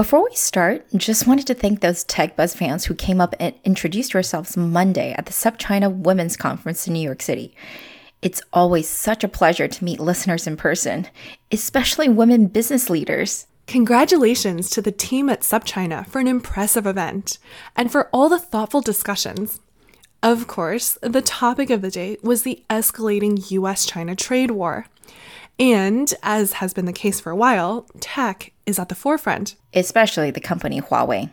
Before we start, just wanted to thank those Tech Buzz fans who came up and introduced yourselves Monday at the SupChina Women's Conference in New York City. It's always such a pleasure to meet listeners in person, especially women business leaders. Congratulations to the team at SupChina for an impressive event and for all the thoughtful discussions. Of course, the topic of the day was the escalating US China trade war. And as has been the case for a while, tech is at the forefront. Especially the company Huawei.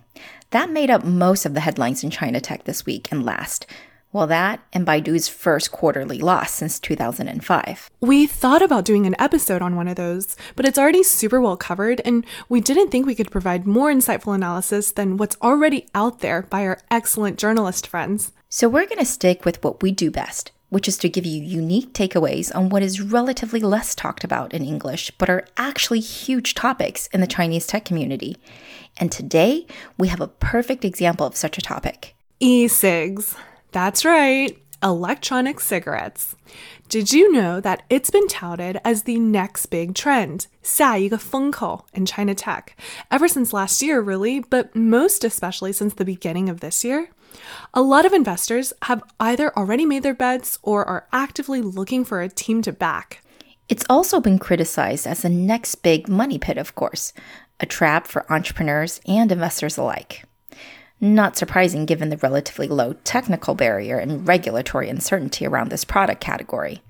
That made up most of the headlines in China tech this week and last. Well, that and Baidu's first quarterly loss since 2005. We thought about doing an episode on one of those, but it's already super well covered, and we didn't think we could provide more insightful analysis than what's already out there by our excellent journalist friends. So we're going to stick with what we do best which is to give you unique takeaways on what is relatively less talked about in English, but are actually huge topics in the Chinese tech community. And today, we have a perfect example of such a topic e cigs. That's right, electronic cigarettes. Did you know that it's been touted as the next big trend, 下一个风口 in China tech, ever since last year, really, but most especially since the beginning of this year? A lot of investors have either already made their bets or are actively looking for a team to back. It's also been criticized as the next big money pit, of course, a trap for entrepreneurs and investors alike. Not surprising given the relatively low technical barrier and regulatory uncertainty around this product category.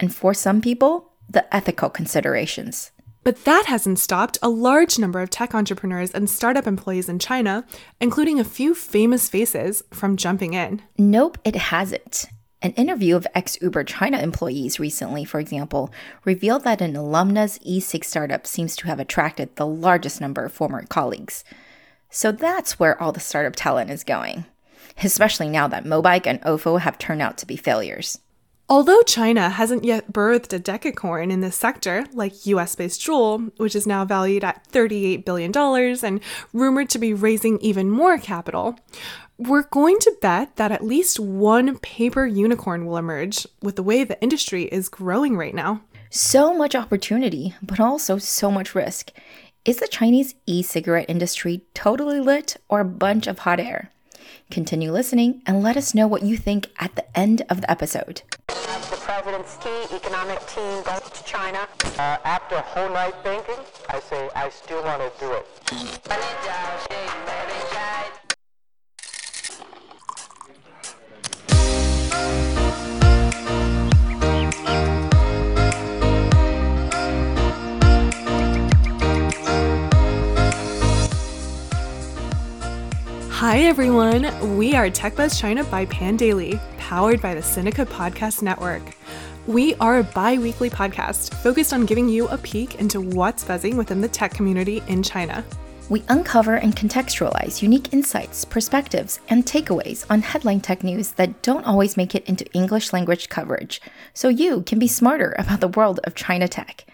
And for some people, the ethical considerations. But that hasn't stopped a large number of tech entrepreneurs and startup employees in China, including a few famous faces, from jumping in. Nope, it hasn't. An interview of ex Uber China employees recently, for example, revealed that an alumna's e-cig startup seems to have attracted the largest number of former colleagues. So that's where all the startup talent is going, especially now that Mobike and Ofo have turned out to be failures. Although China hasn't yet birthed a decacorn in this sector, like US based Juul, which is now valued at $38 billion and rumored to be raising even more capital, we're going to bet that at least one paper unicorn will emerge with the way the industry is growing right now. So much opportunity, but also so much risk. Is the Chinese e cigarette industry totally lit or a bunch of hot air? Continue listening and let us know what you think at the end of the episode The president's key economic team goes to China. Uh, after a whole night thinking, I say I still want to do it. Hi everyone, we are TechBuzz China by Pandaily, powered by the Sinica Podcast Network. We are a bi weekly podcast focused on giving you a peek into what's buzzing within the tech community in China. We uncover and contextualize unique insights, perspectives, and takeaways on headline tech news that don't always make it into English language coverage, so you can be smarter about the world of China tech.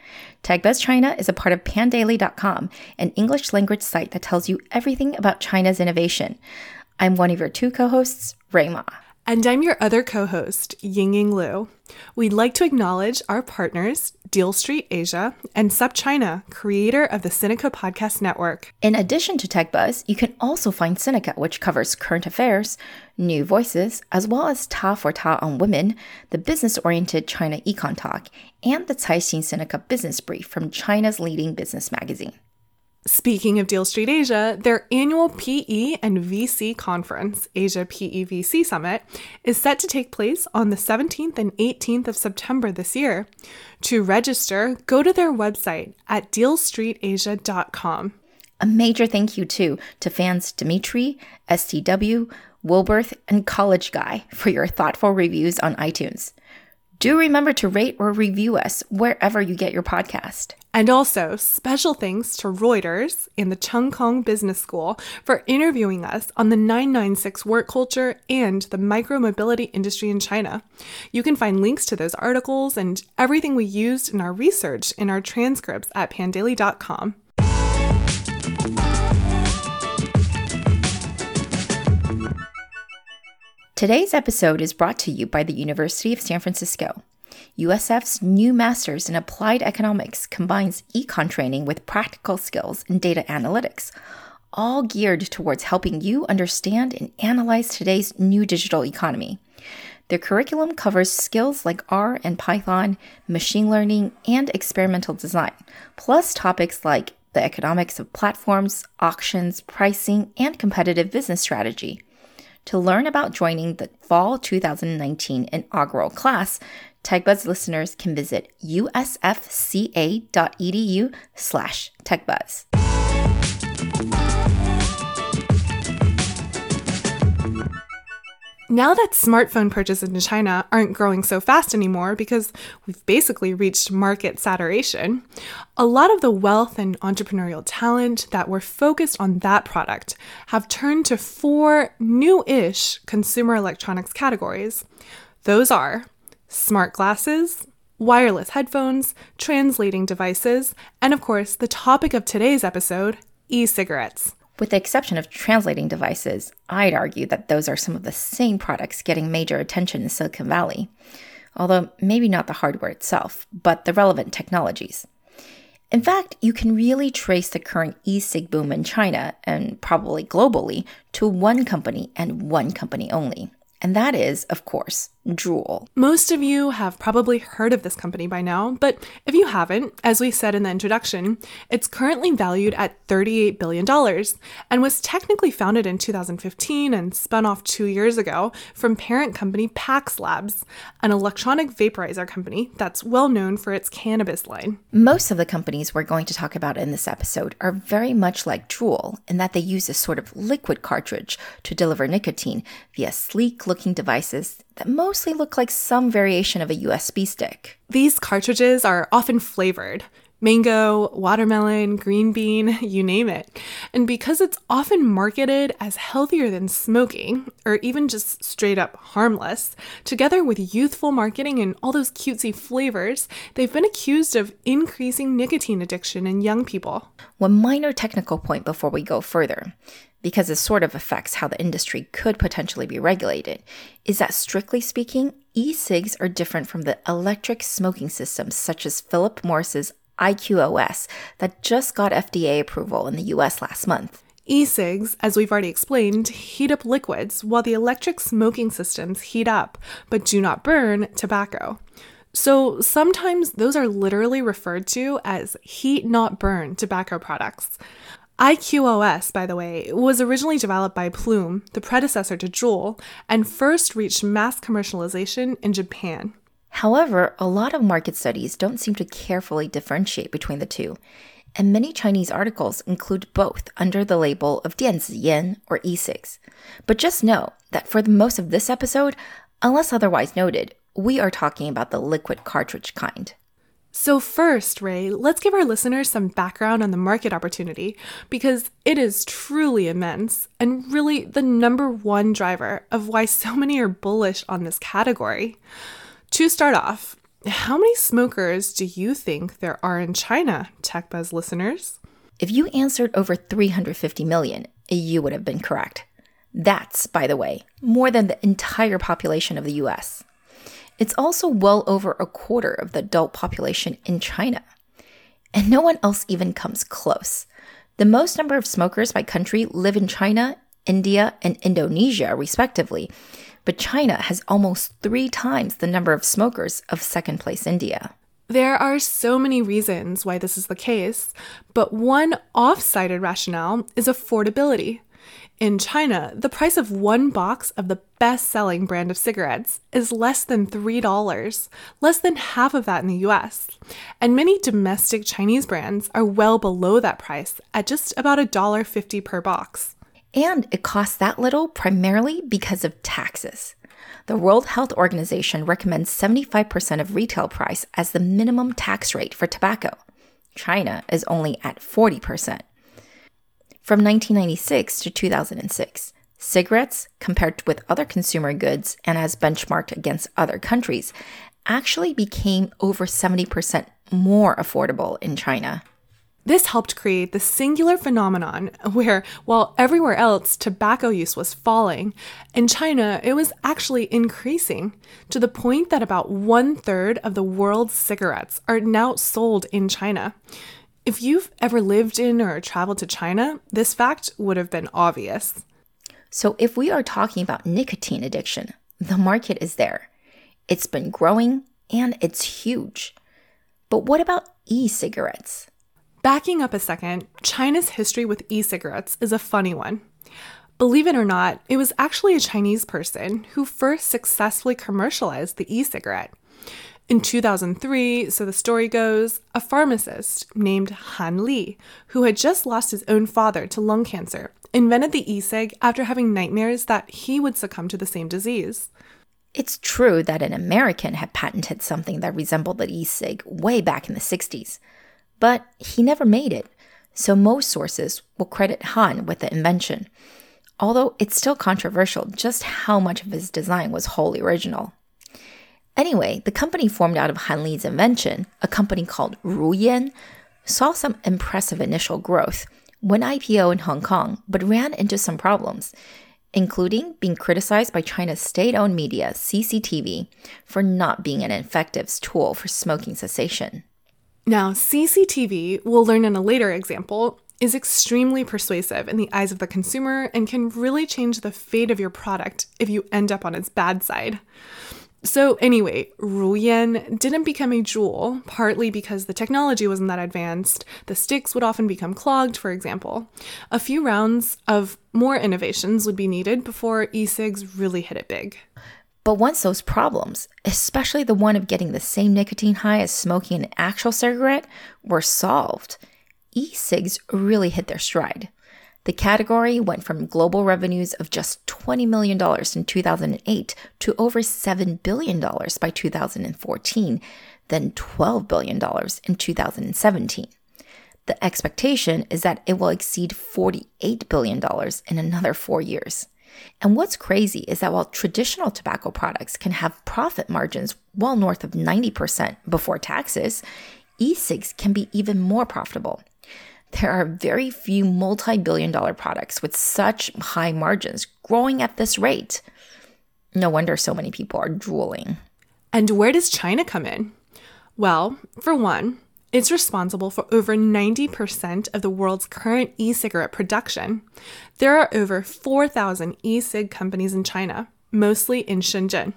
TechBuzz China is a part of pandaily.com, an English language site that tells you everything about China's innovation. I'm one of your two co hosts, Rui Ma. And I'm your other co host, Yingying Liu. We'd like to acknowledge our partners, Deal Street Asia and SupChina, creator of the Sinica Podcast Network. In addition to TechBuzz, you can also find Sinica, which covers current affairs, new voices, as well as Ta for Ta on Women, the business oriented China Econ Talk, and the Caixin Sinica Business Brief from China's leading business magazine. Speaking of Deal Street Asia, their annual PE and VC conference, Asia PE VC Summit, is set to take place on the 17th and 18th of September this year. To register, go to their website at dealstreetasia.com. A major thank you too to fans Dimitri, STW, Wilberth, and College Guy for your thoughtful reviews on iTunes. Do remember to rate or review us wherever you get your podcast. And also, special thanks to Reuters and the Cheung Kong Business School for interviewing us on the 996 work culture and the micromobility industry in China. You can find links to those articles and everything we used in our research in our transcripts at pandaily.com. Today's episode is brought to you by the University of San Francisco. USF's new master's in applied economics combines econ training with practical skills in data analytics, all geared towards helping you understand and analyze today's new digital economy. Their curriculum covers skills like R and Python, machine learning, and experimental design, plus topics like the economics of platforms, auctions, pricing, and competitive business strategy. To learn about joining the fall 2019 inaugural class, TechBuzz listeners can visit usfca.edu slash techbuzz. Now that smartphone purchases in China aren't growing so fast anymore because we've basically reached market saturation, a lot of the wealth and entrepreneurial talent that were focused on that product have turned to four new ish consumer electronics categories. Those are smart glasses, wireless headphones, translating devices, and of course, the topic of today's episode e cigarettes. With the exception of translating devices, I'd argue that those are some of the same products getting major attention in Silicon Valley. Although maybe not the hardware itself, but the relevant technologies. In fact, you can really trace the current e cig boom in China, and probably globally, to one company and one company only. And that is, of course, Juul. Most of you have probably heard of this company by now, but if you haven't, as we said in the introduction, it's currently valued at $38 billion and was technically founded in 2015 and spun off two years ago from parent company Pax Labs, an electronic vaporizer company that's well known for its cannabis line. Most of the companies we're going to talk about in this episode are very much like Juul in that they use a sort of liquid cartridge to deliver nicotine via sleek looking devices that mostly look like some variation of a USB stick. These cartridges are often flavored mango, watermelon, green bean, you name it. And because it's often marketed as healthier than smoking, or even just straight up harmless, together with youthful marketing and all those cutesy flavors, they've been accused of increasing nicotine addiction in young people. One minor technical point before we go further because it sort of affects how the industry could potentially be regulated, is that strictly speaking, e cigs are different from the electric smoking systems such as Philip Morris's IQOS that just got FDA approval in the US last month. E cigs, as we've already explained, heat up liquids, while the electric smoking systems heat up but do not burn tobacco. So sometimes those are literally referred to as heat not burn tobacco products. IQOS, by the way, was originally developed by Plume, the predecessor to Juul, and first reached mass commercialization in Japan. However, a lot of market studies don't seem to carefully differentiate between the two, and many Chinese articles include both under the label of Dianziyan or e-cigs. But just know that for the most of this episode, unless otherwise noted, we are talking about the liquid cartridge kind. So, first, Rui, let's give our listeners some background on the market opportunity because it is truly immense and really the number one driver of why so many are bullish on this category. To start off, how many smokers do you think there are in China, TechBuzz listeners? If you answered over 350 million, you would have been correct. That's, by the way, more than the entire population of the US. It's also well over a quarter of the adult population in China. And no one else even comes close. The most number of smokers by country live in China, India, and Indonesia, respectively. But China has almost three times the number of smokers of second place India. There are so many reasons why this is the case, but one off cited rationale is affordability. In China, the price of one box of the best selling brand of cigarettes is less than $3, less than half of that in the US. And many domestic Chinese brands are well below that price at just about $1.50 per box. And it costs that little primarily because of taxes. The World Health Organization recommends 75% of retail price as the minimum tax rate for tobacco. China is only at 40%. From 1996 to 2006, cigarettes, compared with other consumer goods and as benchmarked against other countries, actually became over 70% more affordable in China. This helped create the singular phenomenon where, while everywhere else tobacco use was falling, in China it was actually increasing to the point that about one third of the world's cigarettes are now sold in China. If you've ever lived in or traveled to China, this fact would have been obvious. So, if we are talking about nicotine addiction, the market is there. It's been growing and it's huge. But what about e cigarettes? Backing up a second, China's history with e cigarettes is a funny one. Believe it or not, it was actually a Chinese person who first successfully commercialized the e cigarette. In 2003, so the story goes, a pharmacist named Han Li, who had just lost his own father to lung cancer, invented the e cig after having nightmares that he would succumb to the same disease. It's true that an American had patented something that resembled the e cig way back in the 60s, but he never made it, so most sources will credit Han with the invention, although it's still controversial just how much of his design was wholly original. Anyway, the company formed out of Han Li's invention, a company called Ruyan, saw some impressive initial growth, went IPO in Hong Kong, but ran into some problems, including being criticized by China's state owned media, CCTV, for not being an effective tool for smoking cessation. Now, CCTV, we'll learn in a later example, is extremely persuasive in the eyes of the consumer and can really change the fate of your product if you end up on its bad side. So, anyway, Ruyan didn't become a Juul, partly because the technology wasn't that advanced. The sticks would often become clogged, for example. A few rounds of more innovations would be needed before e cigs really hit it big. But once those problems, especially the one of getting the same nicotine high as smoking an actual cigarette, were solved, e cigs really hit their stride. The category went from global revenues of just $20 million in 2008 to over $7 billion by 2014, then $12 billion in 2017. The expectation is that it will exceed $48 billion in another four years. And what's crazy is that while traditional tobacco products can have profit margins well north of 90% before taxes, e cigs can be even more profitable. There are very few multi billion dollar products with such high margins growing at this rate. No wonder so many people are drooling. And where does China come in? Well, for one, it's responsible for over 90% of the world's current e cigarette production. There are over 4,000 e cig companies in China, mostly in Shenzhen.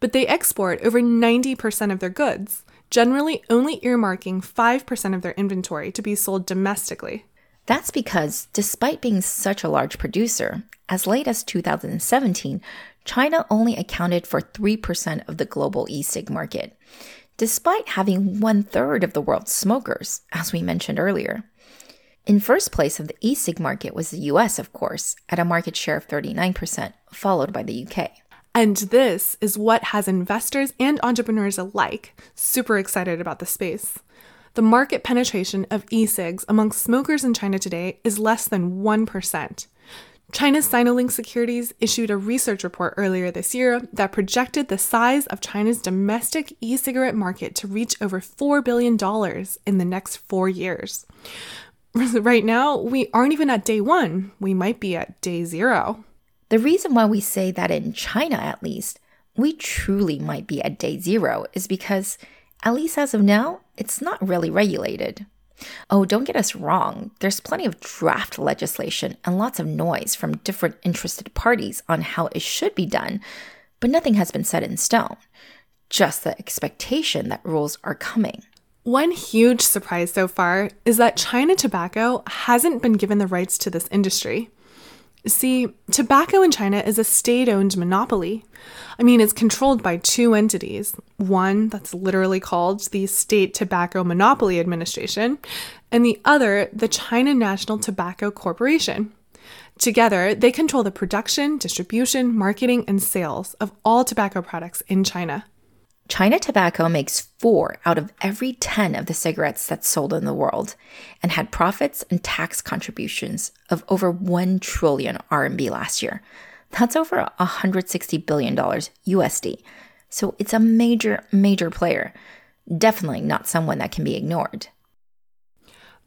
But they export over 90% of their goods generally only earmarking 5% of their inventory to be sold domestically. That's because, despite being such a large producer, as late as 2017, China only accounted for 3% of the global e cig market, despite having one third of the world's smokers, as we mentioned earlier. In first place of the e cig market was the US, of course, at a market share of 39%, followed by the UK. And this is what has investors and entrepreneurs alike super excited about the space. The market penetration of e cigs amongst smokers in China today is less than 1%. China's Sinolink Securities issued a research report earlier this year that projected the size of China's domestic e cigarette market to reach over $4 billion in the next four years. Right now, we aren't even at day one, we might be at day zero. The reason why we say that in China, at least, we truly might be at day zero is because, at least as of now, it's not really regulated. Oh, don't get us wrong, there's plenty of draft legislation and lots of noise from different interested parties on how it should be done, but nothing has been set in stone. Just the expectation that rules are coming. One huge surprise so far is that China Tobacco hasn't been given the rights to this industry. See, tobacco in China is a state owned monopoly. I mean, it's controlled by two entities one that's literally called the State Tobacco Monopoly Administration, and the other, the China National Tobacco Corporation. Together, they control the production, distribution, marketing, and sales of all tobacco products in China. China Tobacco makes four out of every 10 of the cigarettes that's sold in the world and had profits and tax contributions of over 1 trillion RMB last year. That's over $160 billion USD. So it's a major, major player. Definitely not someone that can be ignored.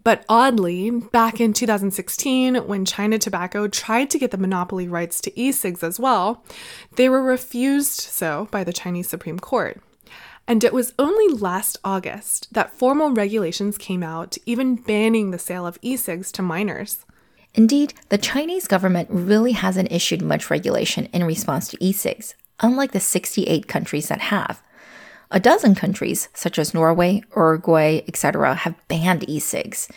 But oddly, back in 2016, when China Tobacco tried to get the monopoly rights to e cigs as well, they were refused so by the Chinese Supreme Court. And it was only last August that formal regulations came out, even banning the sale of e cigs to minors. Indeed, the Chinese government really hasn't issued much regulation in response to e cigs, unlike the 68 countries that have. A dozen countries, such as Norway, Uruguay, etc., have banned e cigs.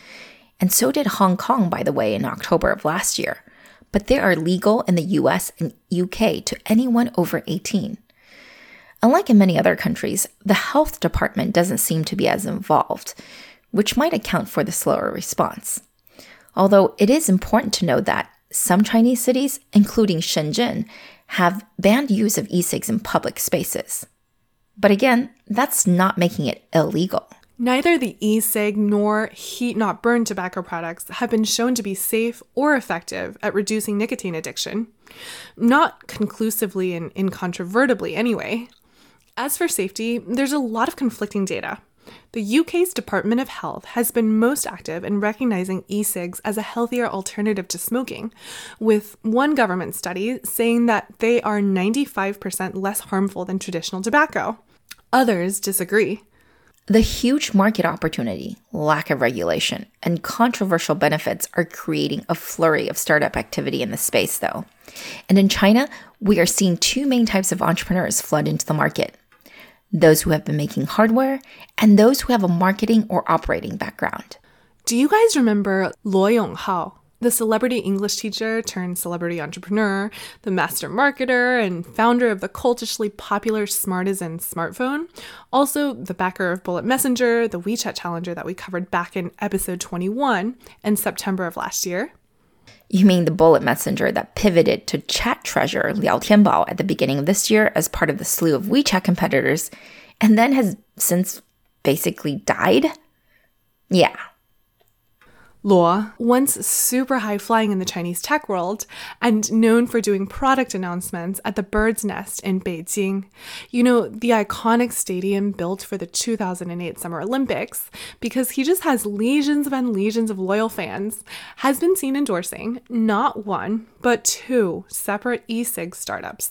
And so did Hong Kong, by the way, in October of last year. But they are legal in the US and UK to anyone over 18. Unlike in many other countries, the health department doesn't seem to be as involved, which might account for the slower response. Although it is important to note that some Chinese cities, including Shenzhen, have banned use of e cigs in public spaces. But again, that's not making it illegal. Neither the e cig nor heat not burn tobacco products have been shown to be safe or effective at reducing nicotine addiction. Not conclusively and incontrovertibly, anyway. As for safety, there's a lot of conflicting data. The UK's Department of Health has been most active in recognizing e cigs as a healthier alternative to smoking, with one government study saying that they are 95% less harmful than traditional tobacco. Others disagree. The huge market opportunity, lack of regulation, and controversial benefits are creating a flurry of startup activity in the space, though. And in China, we are seeing two main types of entrepreneurs flood into the market those who have been making hardware and those who have a marketing or operating background. Do you guys remember Luo Yonghao? the celebrity English teacher turned celebrity entrepreneur, the master marketer, and founder of the cultishly popular Smartisan smartphone, also the backer of Bullet Messenger, the WeChat challenger that we covered back in episode 21 in September of last year. You mean the Bullet Messenger that pivoted to chat treasure Liao Tianbao at the beginning of this year as part of the slew of WeChat competitors, and then has since basically died? Yeah, Luo, once super high flying in the Chinese tech world and known for doing product announcements at the Bird's Nest in Beijing, you know, the iconic stadium built for the 2008 Summer Olympics, because he just has legions and legions of loyal fans, has been seen endorsing not one, but two separate e cig startups.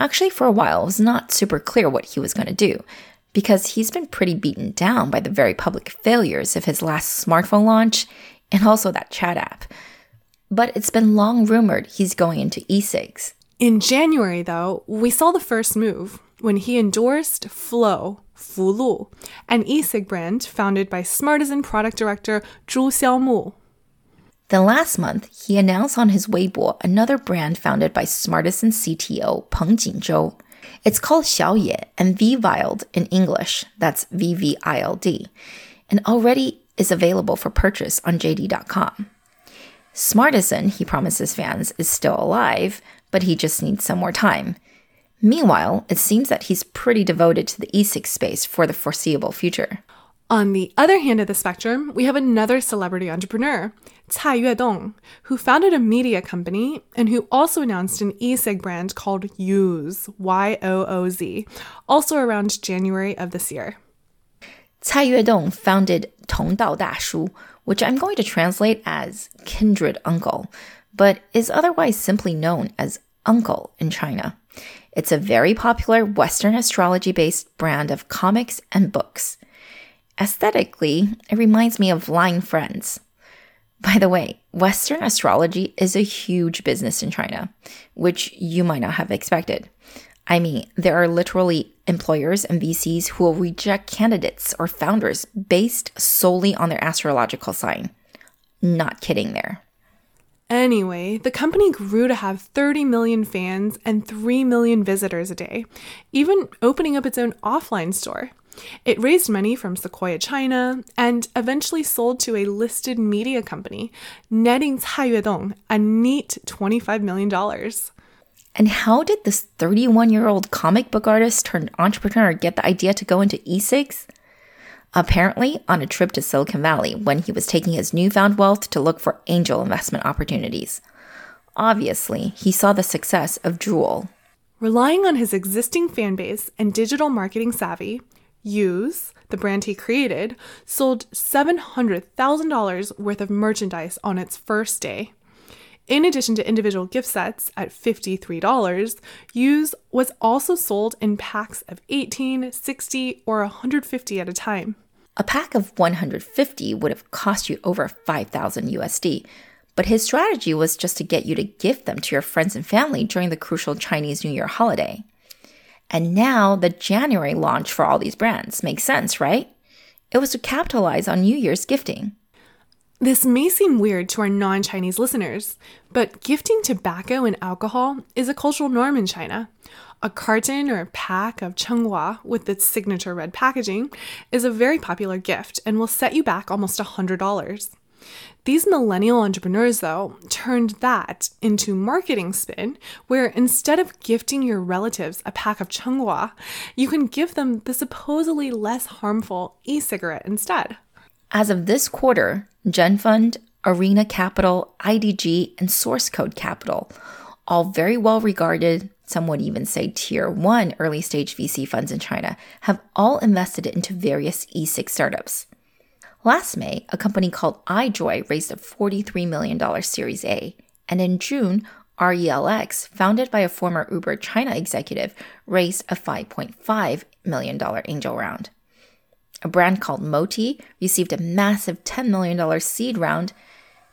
Actually, for a while, it was not super clear what he was going to do because he's been pretty beaten down by the very public failures of his last smartphone launch and also that chat app. But it's been long rumored he's going into e cigs. In January, though, we saw the first move when he endorsed Flow, Fulu, an e cig brand founded by Smartisan product director Zhu Xiaomu. Then last month, he announced on his Weibo another brand founded by Smartisan CTO Peng Jinzhou. It's called Xiaoye and VVILD in English. That's V V I L D. And already is available for purchase on JD.com. Smartisan, he promises fans, is still alive, but he just needs some more time. Meanwhile, it seems that he's pretty devoted to the e-cig space for the foreseeable future. On the other hand of the spectrum, we have another celebrity entrepreneur, Cai Yuedong, who founded a media company and who also announced an e-cig brand called Yooz, Y-O-O-Z, also around January of this year. Cai Yuedong founded Tongdao Dashu, which I'm going to translate as kindred uncle, but is otherwise simply known as Uncle in China. It's a very popular Western astrology based brand of comics and books. Aesthetically, it reminds me of Line Friends. By the way, Western astrology is a huge business in China, which you might not have expected. I mean, there are literally employers and VCs who will reject candidates or founders based solely on their astrological sign. Not kidding there. Anyway, the company grew to have 30 million fans and 3 million visitors a day, even opening up its own offline store. It raised money from Sequoia China and eventually sold to a listed media company, netting Cai Yuedong a neat $25 million. And how did this 31 year old comic book artist turned entrepreneur get the idea to go into e? Apparently, on a trip to Silicon Valley when he was taking his newfound wealth to look for angel investment opportunities. Obviously, he saw the success of Juul. Relying on his existing fan base and digital marketing savvy, Yooz, the brand he created, sold $700,000 worth of merchandise on its first day. In addition to individual gift sets at $53, Yooz was also sold in packs of 18, 60, or 150 at a time. A pack of 150 would have cost you over 5,000 USD, but his strategy was just to get you to gift them to your friends and family during the crucial Chinese New Year holiday. And now the January launch for all these brands makes sense, right? It was to capitalize on New Year's gifting. This may seem weird to our non Chinese listeners, but gifting tobacco and alcohol is a cultural norm in China. A carton or pack of Zhonghua with its signature red packaging is a very popular gift and will set you back almost $100. These millennial entrepreneurs, though, turned that into marketing spin, where instead of gifting your relatives a pack of Zhonghua, you can give them the supposedly less harmful e cigarette instead. As of this quarter, GenFund, Arena Capital, IDG, and Source Code Capital, all very well regarded, some would even say tier one early stage VC funds in China, have all invested into various e cig startups. Last May, a company called iJoy raised a $43 million Series A, and in June, RELX, founded by a former Uber China executive, raised a $5.5 million angel round. A brand called Moti received a massive $10 million seed round,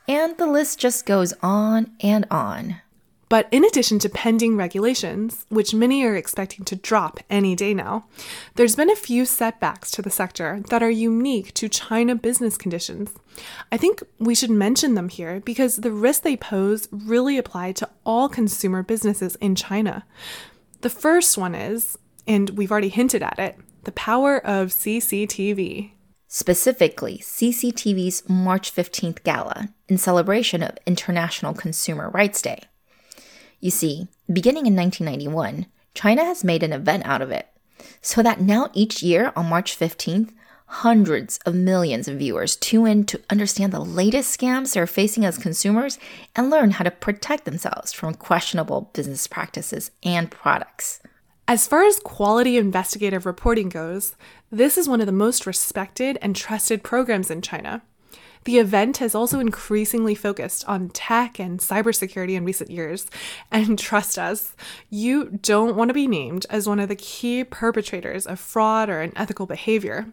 and the list just goes on and on. But in addition to pending regulations, which many are expecting to drop any day now, there's been a few setbacks to the sector that are unique to China business conditions. I think we should mention them here because the risks they pose really apply to all consumer businesses in China. The first one is, and we've already hinted at it, the power of CCTV. Specifically, CCTV's March 15th gala in celebration of International Consumer Rights Day. You see, beginning in 1991, China has made an event out of it, so that now each year on March 15th, hundreds of millions of viewers tune in to understand the latest scams they're facing as consumers and learn how to protect themselves from questionable business practices and products. As far as quality investigative reporting goes, this is one of the most respected and trusted programs in China. The event has also increasingly focused on tech and cybersecurity in recent years. And trust us, you don't want to be named as one of the key perpetrators of fraud or unethical behavior.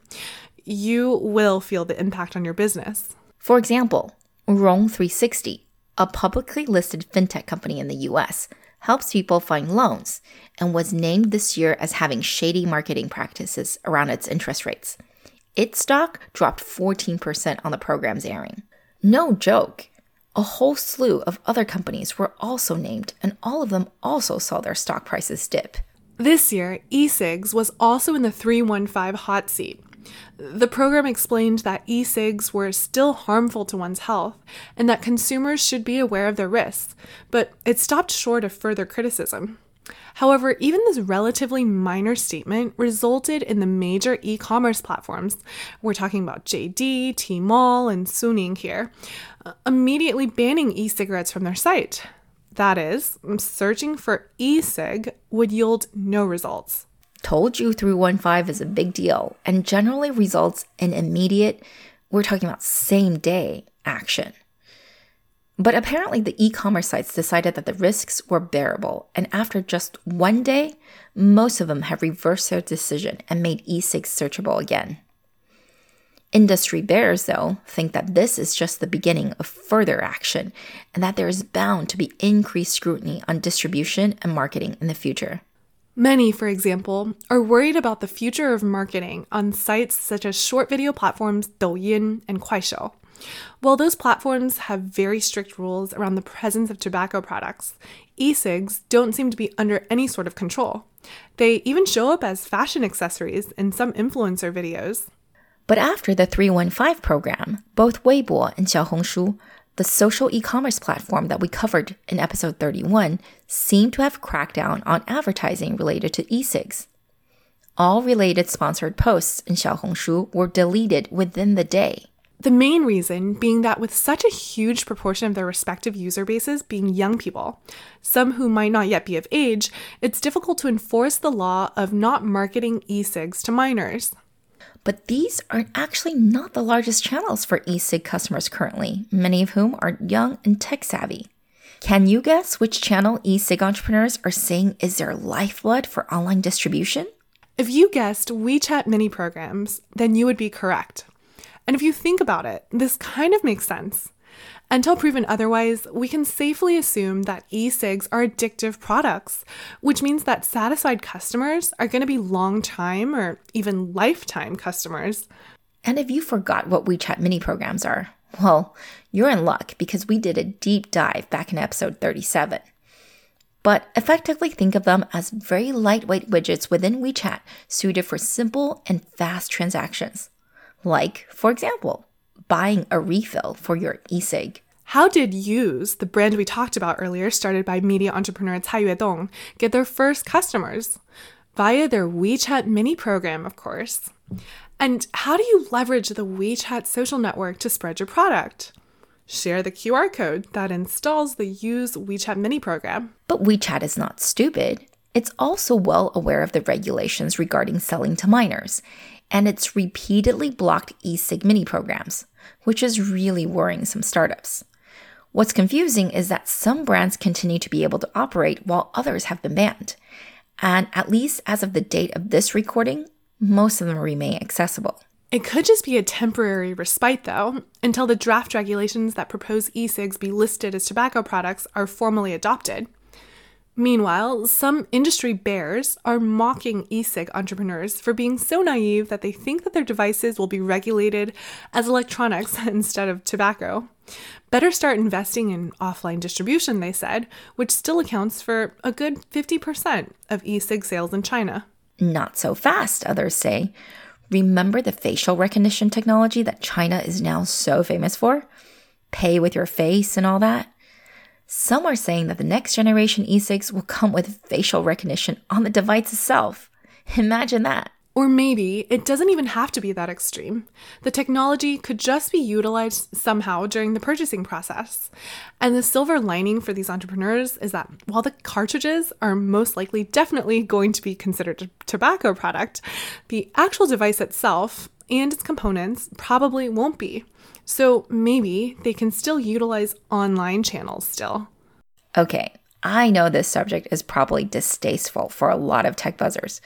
You will feel the impact on your business. For example, Rong360, a publicly listed fintech company in the US, helps people find loans and was named this year as having shady marketing practices around its interest rates. Its stock dropped 14% on the program's airing. No joke. A whole slew of other companies were also named, and all of them also saw their stock prices dip. This year, e-cigs was also in the 315 hot seat. The program explained that e cigs were still harmful to one's health and that consumers should be aware of their risks, but it stopped short of further criticism. However, even this relatively minor statement resulted in the major e commerce platforms, we're talking about JD, Tmall, and Suning here, uh, immediately banning e cigarettes from their site. That is, searching for e cig would yield no results. Told you 315 is a big deal and generally results in immediate, we're talking about same day action. But apparently, the e commerce sites decided that the risks were bearable, and after just one day, most of them have reversed their decision and made e cigs searchable again. Industry bears, though, think that this is just the beginning of further action and that there is bound to be increased scrutiny on distribution and marketing in the future. Many, for example, are worried about the future of marketing on sites such as short video platforms Douyin and Kuaishou. While those platforms have very strict rules around the presence of tobacco products, e cigs don't seem to be under any sort of control. They even show up as fashion accessories in some influencer videos. But after the 315 program, both Weibo and Xiaohongshu, the social e commerce platform that we covered in episode 31, seemed to have cracked down on advertising related to e cigs. All related sponsored posts in Xiaohongshu were deleted within the day. The main reason being that with such a huge proportion of their respective user bases being young people, some who might not yet be of age, it's difficult to enforce the law of not marketing e cigs to minors. But these are actually not the largest channels for e-cig customers currently, many of whom are young and tech savvy. Can you guess which channel e-cig entrepreneurs are saying is their lifeblood for online distribution? If you guessed WeChat mini programs, then you would be correct. And if you think about it, this kind of makes sense. Until proven otherwise, we can safely assume that e cigs are addictive products, which means that satisfied customers are going to be long time or even lifetime customers. And if you forgot what WeChat mini programs are, well, you're in luck because we did a deep dive back in episode 37. But effectively think of them as very lightweight widgets within WeChat suited for simple and fast transactions. Like, for example, buying a refill for your e-cig. How did Yooz, the brand we talked about earlier, started by media entrepreneur Cai Yuedong, get their first customers? Via their WeChat mini program, of course. And how do you leverage the WeChat social network to spread your product? Share the QR code that installs the Yooz WeChat mini program. But WeChat is not stupid. It's also well aware of the regulations regarding selling to minors, and it's repeatedly blocked e-cig mini programs, which is really worrying some startups. What's confusing is that some brands continue to be able to operate while others have been banned. And at least as of the date of this recording, most of them remain accessible. It could just be a temporary respite, though, until the draft regulations that propose e cigs be listed as tobacco products are formally adopted. Meanwhile, some industry bears are mocking e cig entrepreneurs for being so naive that they think that their devices will be regulated as electronics instead of tobacco. Better start investing in offline distribution, they said, which still accounts for a good 50% of e cig sales in China. Not so fast, others say. Remember the facial recognition technology that China is now so famous for? Pay with your face and all that? Some are saying that the next generation e cigs will come with facial recognition on the device itself. Imagine that. Or maybe it doesn't even have to be that extreme. The technology could just be utilized somehow during the purchasing process. And the silver lining for these entrepreneurs is that while the cartridges are most likely definitely going to be considered a tobacco product, the actual device itself and its components probably won't be. So maybe they can still utilize online channels still. Okay, I know this subject is probably distasteful for a lot of tech buzzers,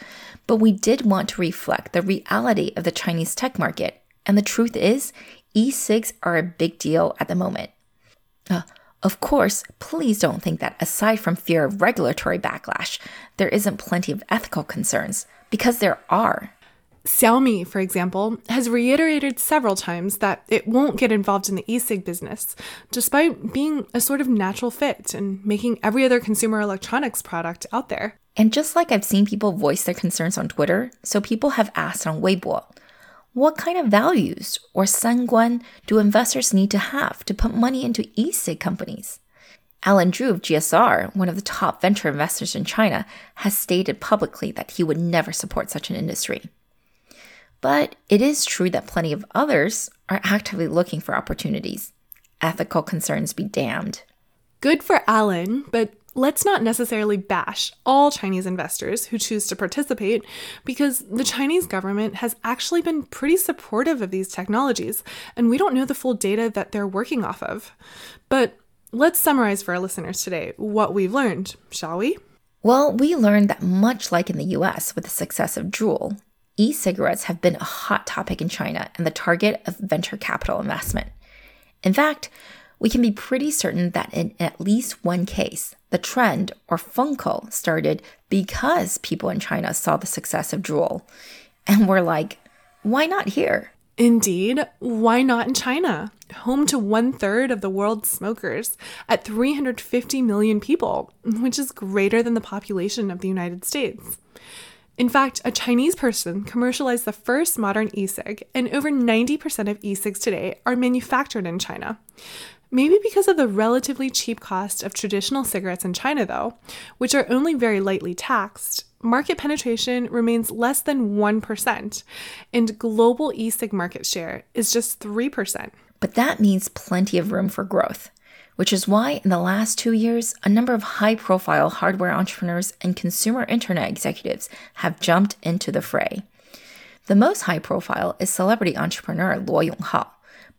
but we did want to reflect the reality of the Chinese tech market. And the truth is, e cigs are a big deal at the moment. Uh, of course, please don't think that aside from fear of regulatory backlash, there isn't plenty of ethical concerns, because there are. Xiaomi, for example, has reiterated several times that it won't get involved in the e cig business, despite being a sort of natural fit and making every other consumer electronics product out there. And just like I've seen people voice their concerns on Twitter, so people have asked on Weibo, what kind of values or sanguan do investors need to have to put money into e cig companies? Alan Zhu of GSR, one of the top venture investors in China, has stated publicly that he would never support such an industry. But it is true that plenty of others are actively looking for opportunities. Ethical concerns be damned. Good for Alan, but let's not necessarily bash all Chinese investors who choose to participate because the Chinese government has actually been pretty supportive of these technologies, and we don't know the full data that they're working off of. But let's summarize for our listeners today what we've learned, shall we? Well, we learned that much like in the US with the success of Juul, e cigarettes have been a hot topic in China and the target of venture capital investment. In fact, we can be pretty certain that in at least one case, the trend or fengkou started because people in China saw the success of Juul and were like, why not here? Indeed, why not in China? Home to one third of the world's smokers at 350 million people, which is greater than the population of the United States. In fact, a Chinese person commercialized the first modern e cig, and over 90% of e cigs today are manufactured in China. Maybe because of the relatively cheap cost of traditional cigarettes in China, though, which are only very lightly taxed, market penetration remains less than 1%, and global e cig market share is just 3%. But that means plenty of room for growth which is why in the last two years, a number of high profile hardware entrepreneurs and consumer internet executives have jumped into the fray. The most high profile is celebrity entrepreneur Luo Yonghao,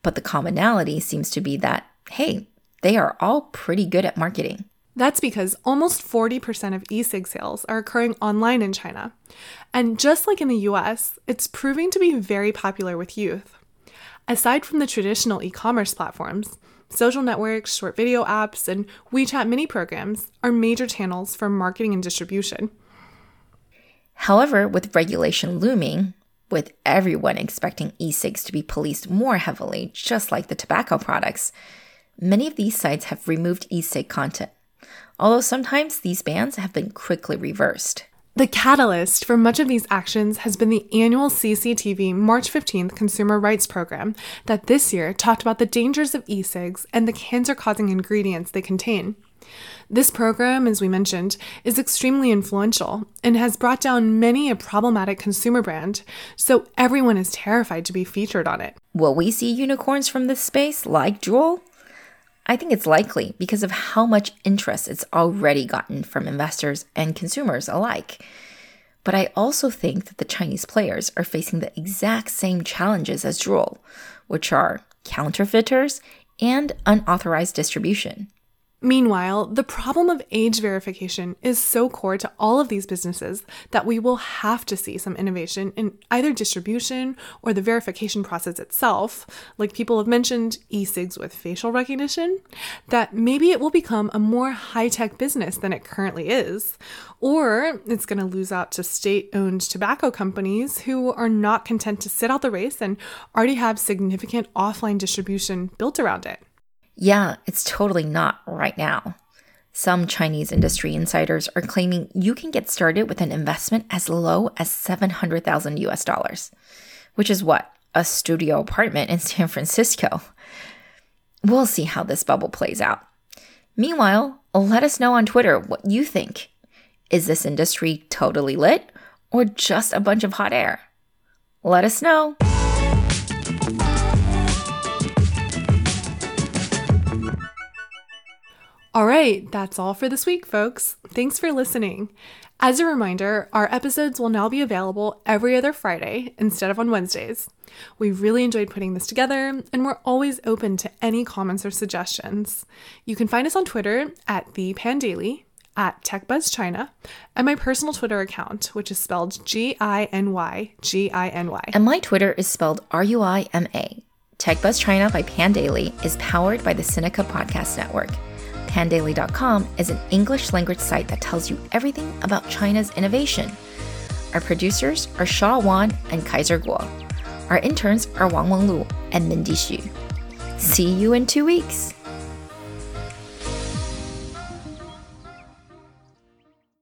but the commonality seems to be that, hey, they are all pretty good at marketing. That's because almost 40% of e cig sales are occurring online in China. And just like in the US, it's proving to be very popular with youth. Aside from the traditional e commerce platforms, social networks, short video apps, and WeChat mini programs are major channels for marketing and distribution. However, with regulation looming, with everyone expecting e cigs to be policed more heavily, just like the tobacco products, many of these sites have removed e cig content, although sometimes these bans have been quickly reversed. The catalyst for much of these actions has been the annual CCTV March 15th Consumer Rights Program that this year talked about the dangers of e cigs and the cancer causing ingredients they contain. This program, as we mentioned, is extremely influential and has brought down many a problematic consumer brand, so everyone is terrified to be featured on it. Will we see unicorns from this space like Juul? I think it's likely because of how much interest it's already gotten from investors and consumers alike. But I also think that the Chinese players are facing the exact same challenges as Juul, which are counterfeiters and unauthorized distribution. Meanwhile, the problem of age verification is so core to all of these businesses that we will have to see some innovation in either distribution or the verification process itself, like people have mentioned e cigs with facial recognition, that maybe it will become a more high tech business than it currently is. Or it's going to lose out to state owned tobacco companies who are not content to sit out the race and already have significant offline distribution built around it. Yeah, it's totally not right now. Some Chinese industry insiders are claiming you can get started with an investment as low as 700,000 US dollars, which is what? A studio apartment in San Francisco. We'll see how this bubble plays out. Meanwhile, let us know on Twitter what you think. Is this industry totally lit or just a bunch of hot air? Let us know. All right, that's all for this week, folks. Thanks for listening. As a reminder, our episodes will now be available every other Friday instead of on Wednesdays. We really enjoyed putting this together, and we're always open to any comments or suggestions. You can find us on Twitter at the Pandaily, at TechBuzzChina, and my personal Twitter account, which is spelled G I N Y G I N Y. And my Twitter is spelled R U I M A. TechBuzz China by Pandaily is powered by the Sinica Podcast Network. Pandaily.com is an English language site that tells you everything about China's innovation. Our producers are Shaw Wan and Kaiser Kuo. Our interns are Wang Wenglu and Mindy Xu. See you in two weeks.